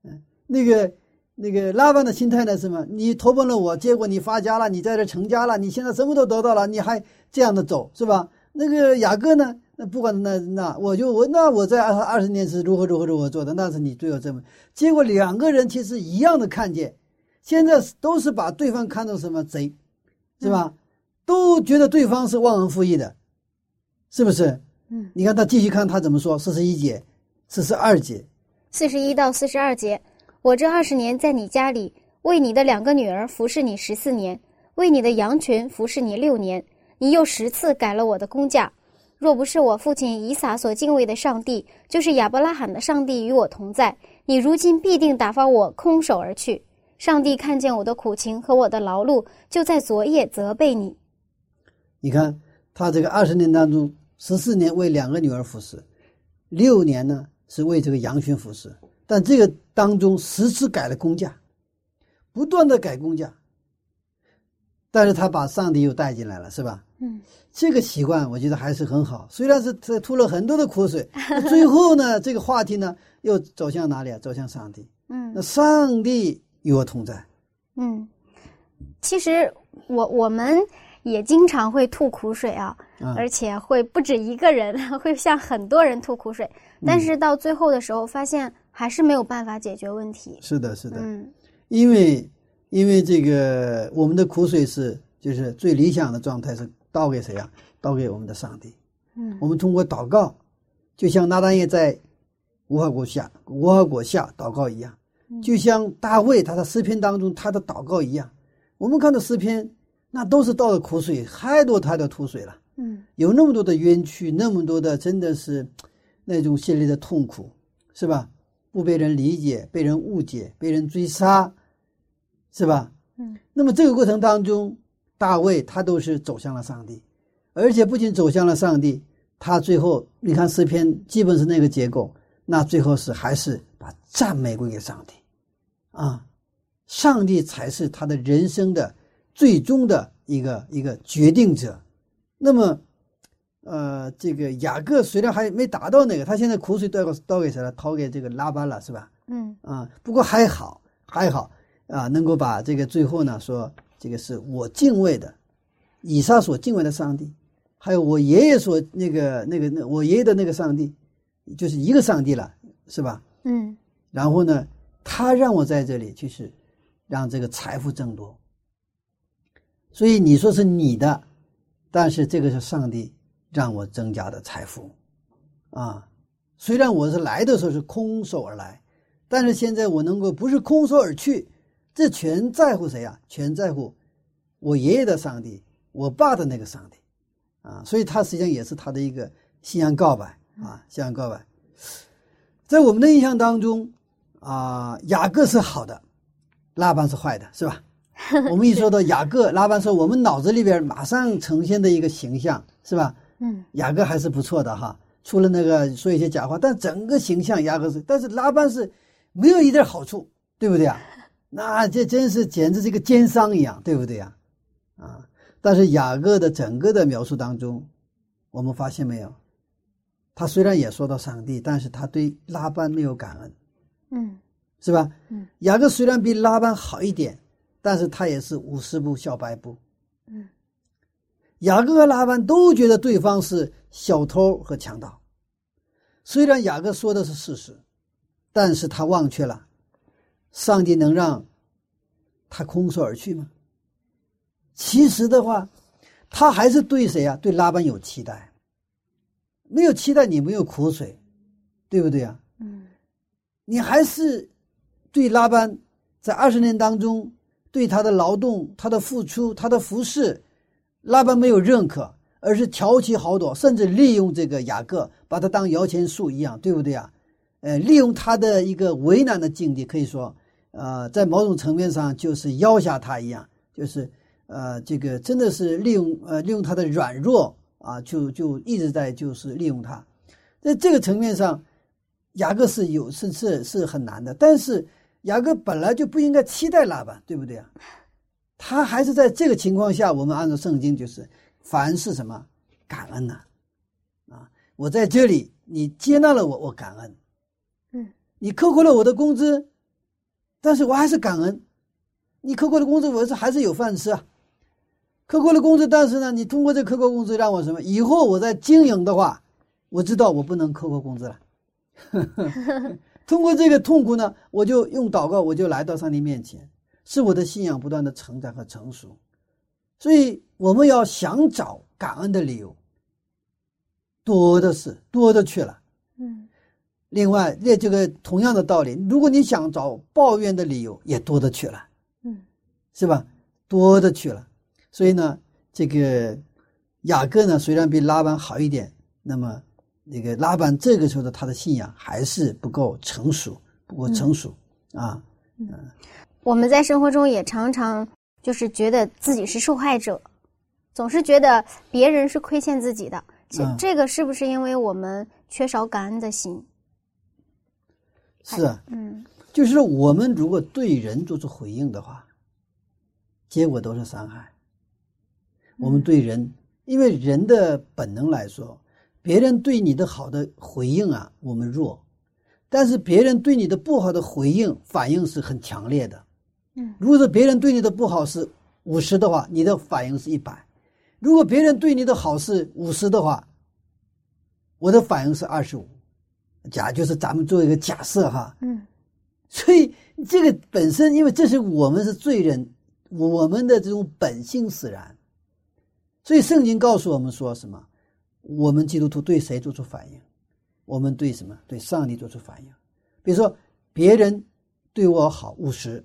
嗯，那个那个拉班的心态呢？是什么？你投奔了我，结果你发家了，你在这成家了，你现在什么都得到了，你还这样的走，是吧？那个雅各呢？那不管那那，我就我那我在二二十年是如何如何如何做的，那是你对我这么。结果两个人其实一样的看见，现在都是把对方看成什么贼，是吧？都觉得对方是忘恩负义的，是不是？嗯，你看他继续看他怎么说，四十一节，四十二节，四十一到四十二节，我这二十年在你家里，为你的两个女儿服侍你十四年，为你的羊群服侍你六年，你又十次改了我的工价。若不是我父亲以撒所敬畏的上帝，就是亚伯拉罕的上帝与我同在，你如今必定打发我空手而去。上帝看见我的苦情和我的劳碌，就在昨夜责备你。你看他这个二十年当中，十四年为两个女儿服侍，六年呢是为这个羊群服侍，但这个当中十次改了工价，不断的改工价，但是他把上帝又带进来了，是吧？嗯这个习惯我觉得还是很好，虽然是他吐了很多的苦水，最后呢，这个话题呢又走向哪里啊？走向上帝。嗯那上帝与我同在，嗯，其实我我们也经常会吐苦水啊，啊而且会不止一个人，会向很多人吐苦水，但是到最后的时候，发现还是没有办法解决问题。是的，是的。嗯因为因为这个我们的苦水是就是最理想的状态是倒给谁啊？倒给我们的上帝。嗯我们通过祷告，就像拿单叶在无花果下无花果下祷告一样，就像大卫他的诗篇当中他的祷告一样。我们看到诗篇，那都是倒的苦水，太多太多苦水了，嗯。有那么多的冤屈，那么多的真的是那种心里的痛苦，是吧？不被人理解，被人误解，被人追杀，是吧？嗯。那么这个过程当中，大卫他都是走向了上帝，而且不仅走向了上帝，他最后你看诗篇基本是那个结构，那最后是还是把赞美归给上帝，啊，上帝才是他的人生的最终的一个一个决定者。那么，呃，这个雅各虽然还没达到那个，他现在苦水倒给倒给谁了？掏给这个拉班了，是吧？嗯啊，不过还好，还好啊，能够把这个最后呢说，这个是我敬畏的，以撒所敬畏的上帝，还有我爷爷所那个那个那我爷爷的那个上帝，就是一个上帝了，是吧？嗯然后呢，他让我在这里，就是让这个财富增多。所以你说是你的，但是这个是上帝让我增加的财富，啊，虽然我是来的时候是空手而来，但是现在我能够不是空手而去，这全在乎谁啊？全在乎我爷爷的上帝，我爸的那个上帝，啊，所以他实际上也是他的一个信仰告白啊，信仰告白。在我们的印象当中，啊、雅各是好的，拉班是坏的，是吧？我们一说到雅各、拉班，说我们脑子里边马上呈现的一个形象，是吧？嗯雅各还是不错的哈，除了那个说一些假话，但整个形象雅各是，但是拉班是没有一点好处，对不对啊？那这真是简直是一个奸商一样，对不对呀？啊！但是雅各的整个的描述当中，我们发现没有，他虽然也说到上帝，但是他对拉班没有感恩，嗯是吧？嗯，雅各虽然比拉班好一点，但是他也是五十步笑百步。嗯，雅各和拉班都觉得对方是小偷和强盗。虽然雅各说的是事实，但是他忘却了，上帝能让他空手而去吗？其实的话，他还是对谁啊？对拉班有期待。没有期待，你没有苦水，对不对啊？嗯你还是对拉班在二十年当中对他的劳动、他的付出、他的服饰，拉班没有认可，而是挑起好多，甚至利用这个雅各，把他当摇钱树一样，对不对啊？呃，利用他的一个为难的境地，可以说，呃，在某种层面上就是要挟他一样，就是呃，这个真的是利用呃利用他的软弱啊，就就一直在就是利用他，在这个层面上，雅各是有是是是很难的，但是雅各本来就不应该期待拉班，对不对啊？他还是在这个情况下，我们按照圣经就是。凡是什么感恩呐、啊，我在这里，你接纳了我，我感恩。嗯，你扣扣了我的工资，但是我还是感恩。你扣扣了工资，我是还是有饭吃啊。扣扣了工资，但是呢，你通过这扣扣工资让我什么？以后我在经营的话，我知道我不能扣扣工资了。通过这个痛苦呢，我就用祷告，我就来到上帝面前，是我的信仰不断的成长和成熟。所以我们要想找感恩的理由，多的是，多的去了。嗯，另外，那这个同样的道理，如果你想找抱怨的理由，也多的去了。嗯，是吧？多的去了。所以呢，这个雅各呢，虽然比拉班好一点，那么那个拉班这个时候的他的信仰还是不够成熟，不够成熟、啊。嗯我们在生活中也常常。就是觉得自己是受害者，总是觉得别人是亏欠自己的。这这个是不是因为我们缺少感恩的心？是啊，嗯，就是我们如果对人做出回应的话，结果都是伤害。我们对人，因为人的本能来说，别人对你的好的回应啊，我们弱；但是别人对你的不好的回应，反应是很强烈的。嗯如果是别人对你的不好是五十的话，你的反应是一百；如果别人对你的好是五十的话，我的反应是二十五。假就是咱们做一个假设哈，嗯，所以这个本身，因为这是我们是罪人，我们的这种本性使然，所以圣经告诉我们说什么？我们基督徒对谁做出反应？我们对什么？对上帝做出反应。比如说，别人对我好五十。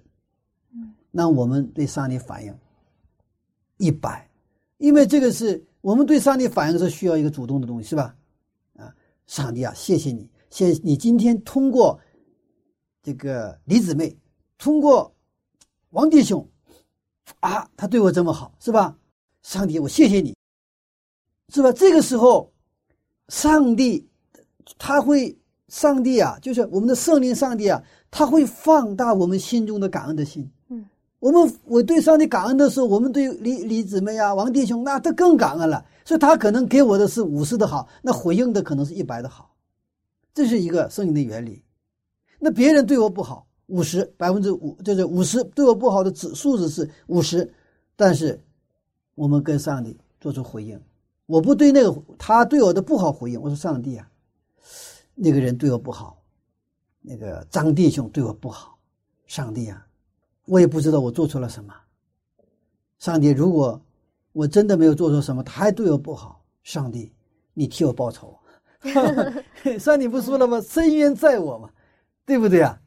那我们对上帝反应一百，因为这个是我们对上帝反应是需要一个主动的东西，是吧？啊，上帝啊，谢谢你，谢你今天通过这个李姊妹，通过王弟兄啊，他对我这么好，是吧？上帝，我谢谢你，是吧？这个时候，上帝他会，上帝啊，就是我们的圣灵，上帝啊，他会放大我们心中的感恩的心。嗯我们我对上帝感恩的时候，我们对李李姊妹啊、王弟兄，那他更感恩了。所以他可能给我的是五十的好，那回应的可能是一百的好，这是一个圣灵的原理。那别人对我不好，五十百分之五就是五十对我不好的指数字是五十，但是我们跟上帝做出回应，我不对那个他对我的不好回应，我说上帝啊，那个人对我不好，那个张弟兄对我不好，上帝啊。我也不知道我做错了什么。上帝，如果我真的没有做错什么，他还对我不好，上帝，你替我报仇。上帝不说了吗？深渊在我嘛，对不对啊？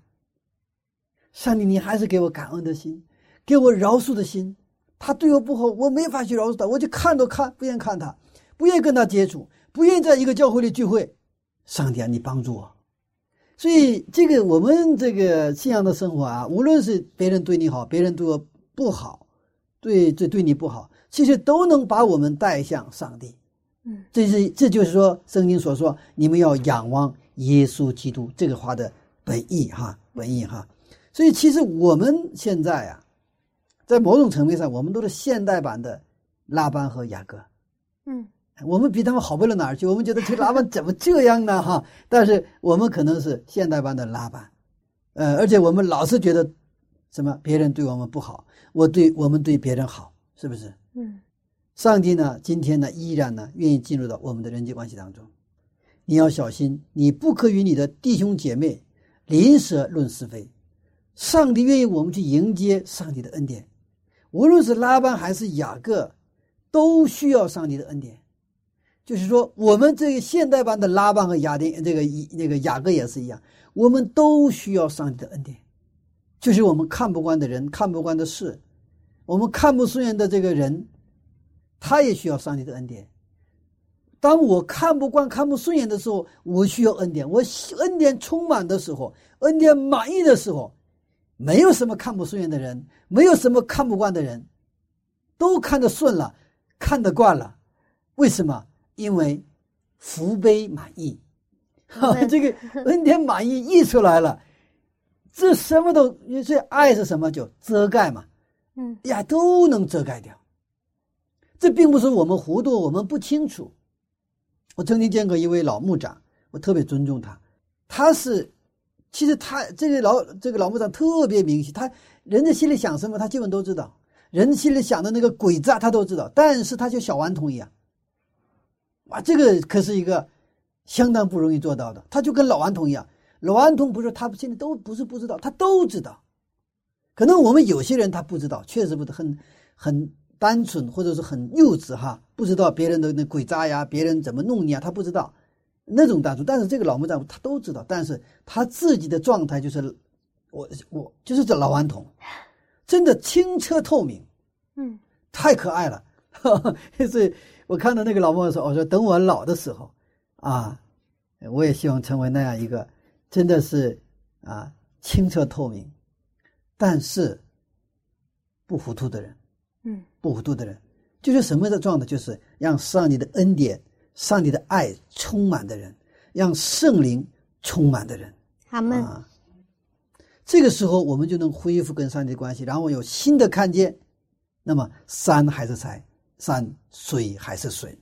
上帝，你还是给我感恩的心，给我饶恕的心。他对我不好，我没法去饶恕他，我就看都看不愿看他，不愿意跟他接触，不愿意在一个教会里聚会。上帝啊，你帮助我。所以，这个我们这个信仰的生活啊，无论是别人对你好，别人对我不好，对这对你不好，其实都能把我们带向上帝。嗯，这是这就是说，圣经所说，你们要仰望耶稣基督这个话的本意哈，本意哈。所以，其实我们现在啊，在某种层面上，我们都是现代版的拉班和雅各。嗯。我们比他们好不了哪儿去？我们觉得这拉班怎么这样呢？哈！但是我们可能是现代版的拉班，呃，而且我们老是觉得什么别人对我们不好，我对我们对别人好，是不是？嗯。上帝呢？今天呢，依然呢，愿意进入到我们的人际关系当中。你要小心，你不可与你的弟兄姐妹临舌论是非。上帝愿意我们去迎接上帝的恩典，无论是拉班还是雅各，都需要上帝的恩典。就是说，我们这个现代版的拉班和雅典，这个一那个雅各也是一样，我们都需要上帝的恩典。就是我们看不惯的人，看不惯的事，我们看不顺眼的这个人，他也需要上帝的恩典。当我看不惯、看不顺眼的时候，我需要恩典。我恩典充满的时候，恩典满意的时候，没有什么看不顺眼的人，没有什么看不惯的人，都看得顺了，看得惯了。为什么？因为福杯满溢，哈，这个恩典满溢溢出来了，这什么都，这爱是什么？就遮盖嘛，嗯呀，都能遮盖掉。这并不是我们糊涂，我们不清楚。我曾经见过一位老牧长，我特别尊重他。他是，其实他这个老这个老牧长特别明显，他人的心里想什么，他基本都知道。人心里想的那个鬼子啊，他都知道。但是他就小顽童一样，哇，这个可是一个相当不容易做到的。他就跟老顽童一样，老顽童不是他现在都不是不知道，他都知道。可能我们有些人他不知道，确实不是很很单纯，或者是很幼稚哈，不知道别人的那鬼渣呀，别人怎么弄你啊，他不知道那种单纯。但是这个老木匠他都知道，但是他自己的状态就是，我我就是这老顽童，真的清澈透明，嗯太可爱了。所以我看到那个老莫说，我说等我老的时候啊，我也希望成为那样一个真的是啊清澈透明，但是不糊涂的人。嗯不糊涂的人，就是什么的状态？就是让上帝的恩典、上帝的爱充满的人，让圣灵充满的人阿门。啊。这个时候，我们就能恢复跟上帝的关系，然后有新的看见。那么，山还是山，山水还是水。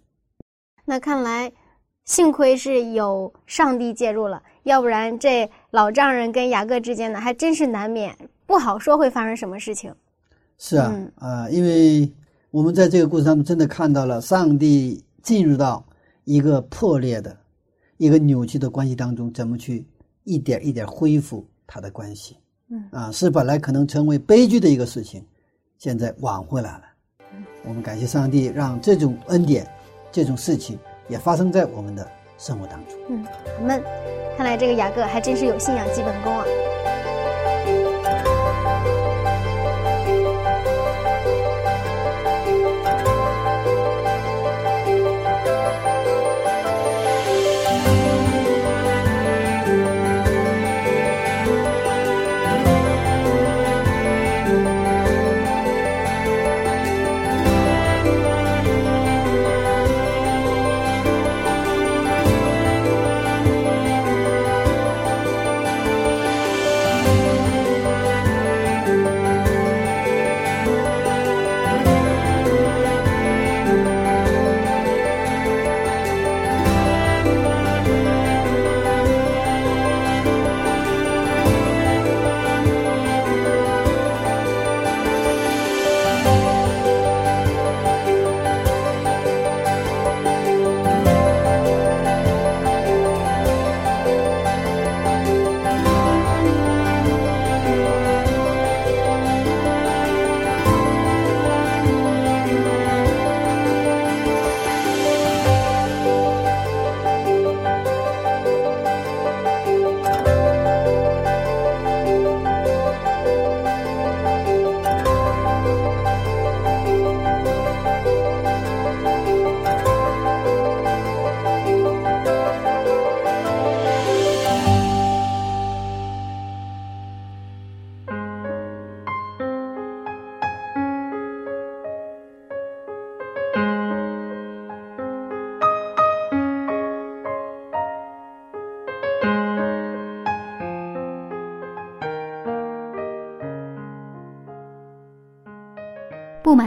那看来，幸亏是有上帝介入了，要不然这老丈人跟雅各之间呢，还真是难免不好说会发生什么事情。是啊，嗯啊，因为我们在这个故事当中真的看到了上帝进入到一个破裂的、一个扭曲的关系当中，怎么去一点一点恢复他的关系。嗯啊，是本来可能成为悲剧的一个事情，现在挽回来了。我们感谢上帝，让这种恩典、这种事情也发生在我们的生活当中。嗯，好闷。看来这个雅各还真是有信仰基本功啊。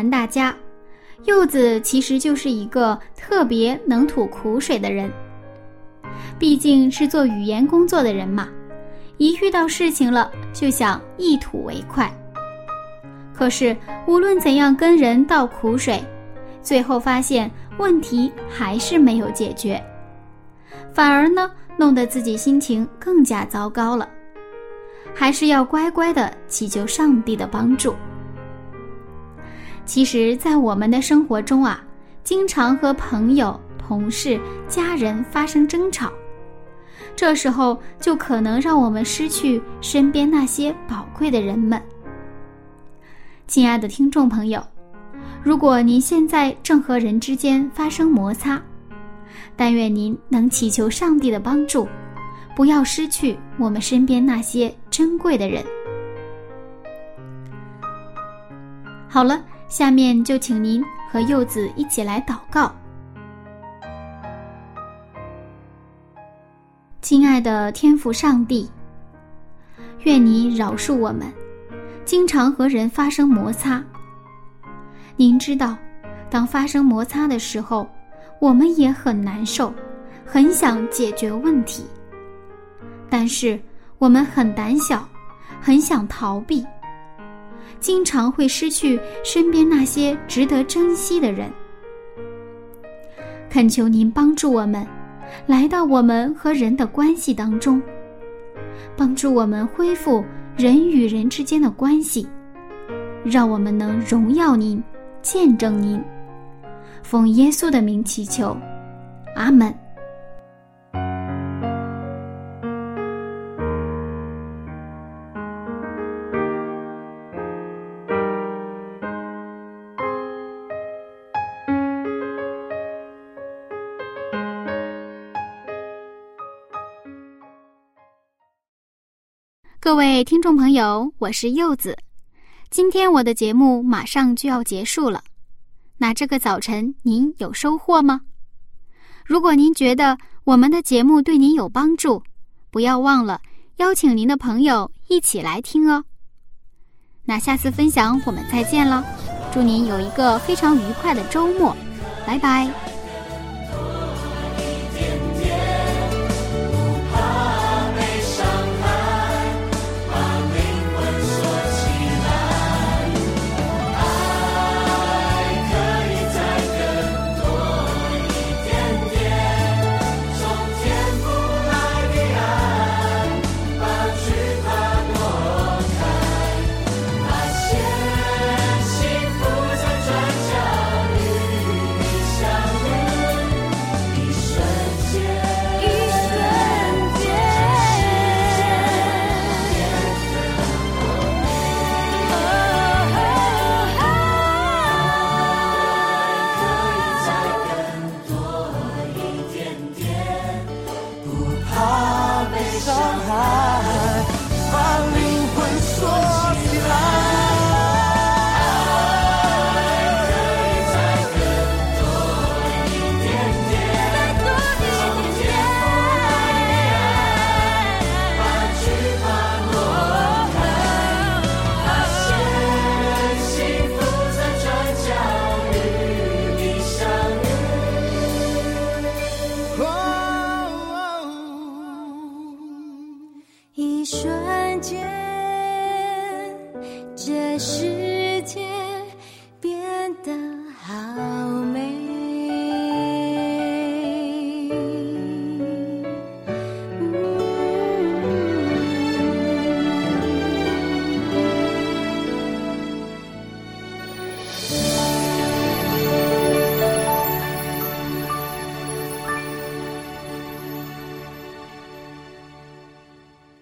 大家，柚子其实就是一个特别能吐苦水的人。毕竟是做语言工作的人嘛，一遇到事情了就想一吐为快。可是无论怎样跟人倒苦水，最后发现问题还是没有解决，反而呢弄得自己心情更加糟糕了。还是要乖乖的祈求上帝的帮助。其实，在我们的生活中啊，经常和朋友、同事、家人发生争吵，这时候就可能让我们失去身边那些宝贵的人们。亲爱的听众朋友，如果您现在正和人之间发生摩擦，但愿您能祈求上帝的帮助，不要失去我们身边那些珍贵的人。好了，下面就请您和柚子一起来祷告。亲爱的天父上帝，愿你饶恕我们，经常和人发生摩擦。您知道，当发生摩擦的时候，我们也很难受，很想解决问题，但是我们很胆小，很想逃避，经常会失去身边那些值得珍惜的人。恳求您帮助我们，来到我们和人的关系当中，帮助我们恢复人与人之间的关系，让我们能荣耀您。见证您，奉耶稣的名祈求，阿门。各位听众朋友，我是柚子。今天我的节目马上就要结束了，那这个早晨您有收获吗？如果您觉得我们的节目对您有帮助，不要忘了邀请您的朋友一起来听哦。那下次分享我们再见了，祝您有一个非常愉快的周末，拜拜。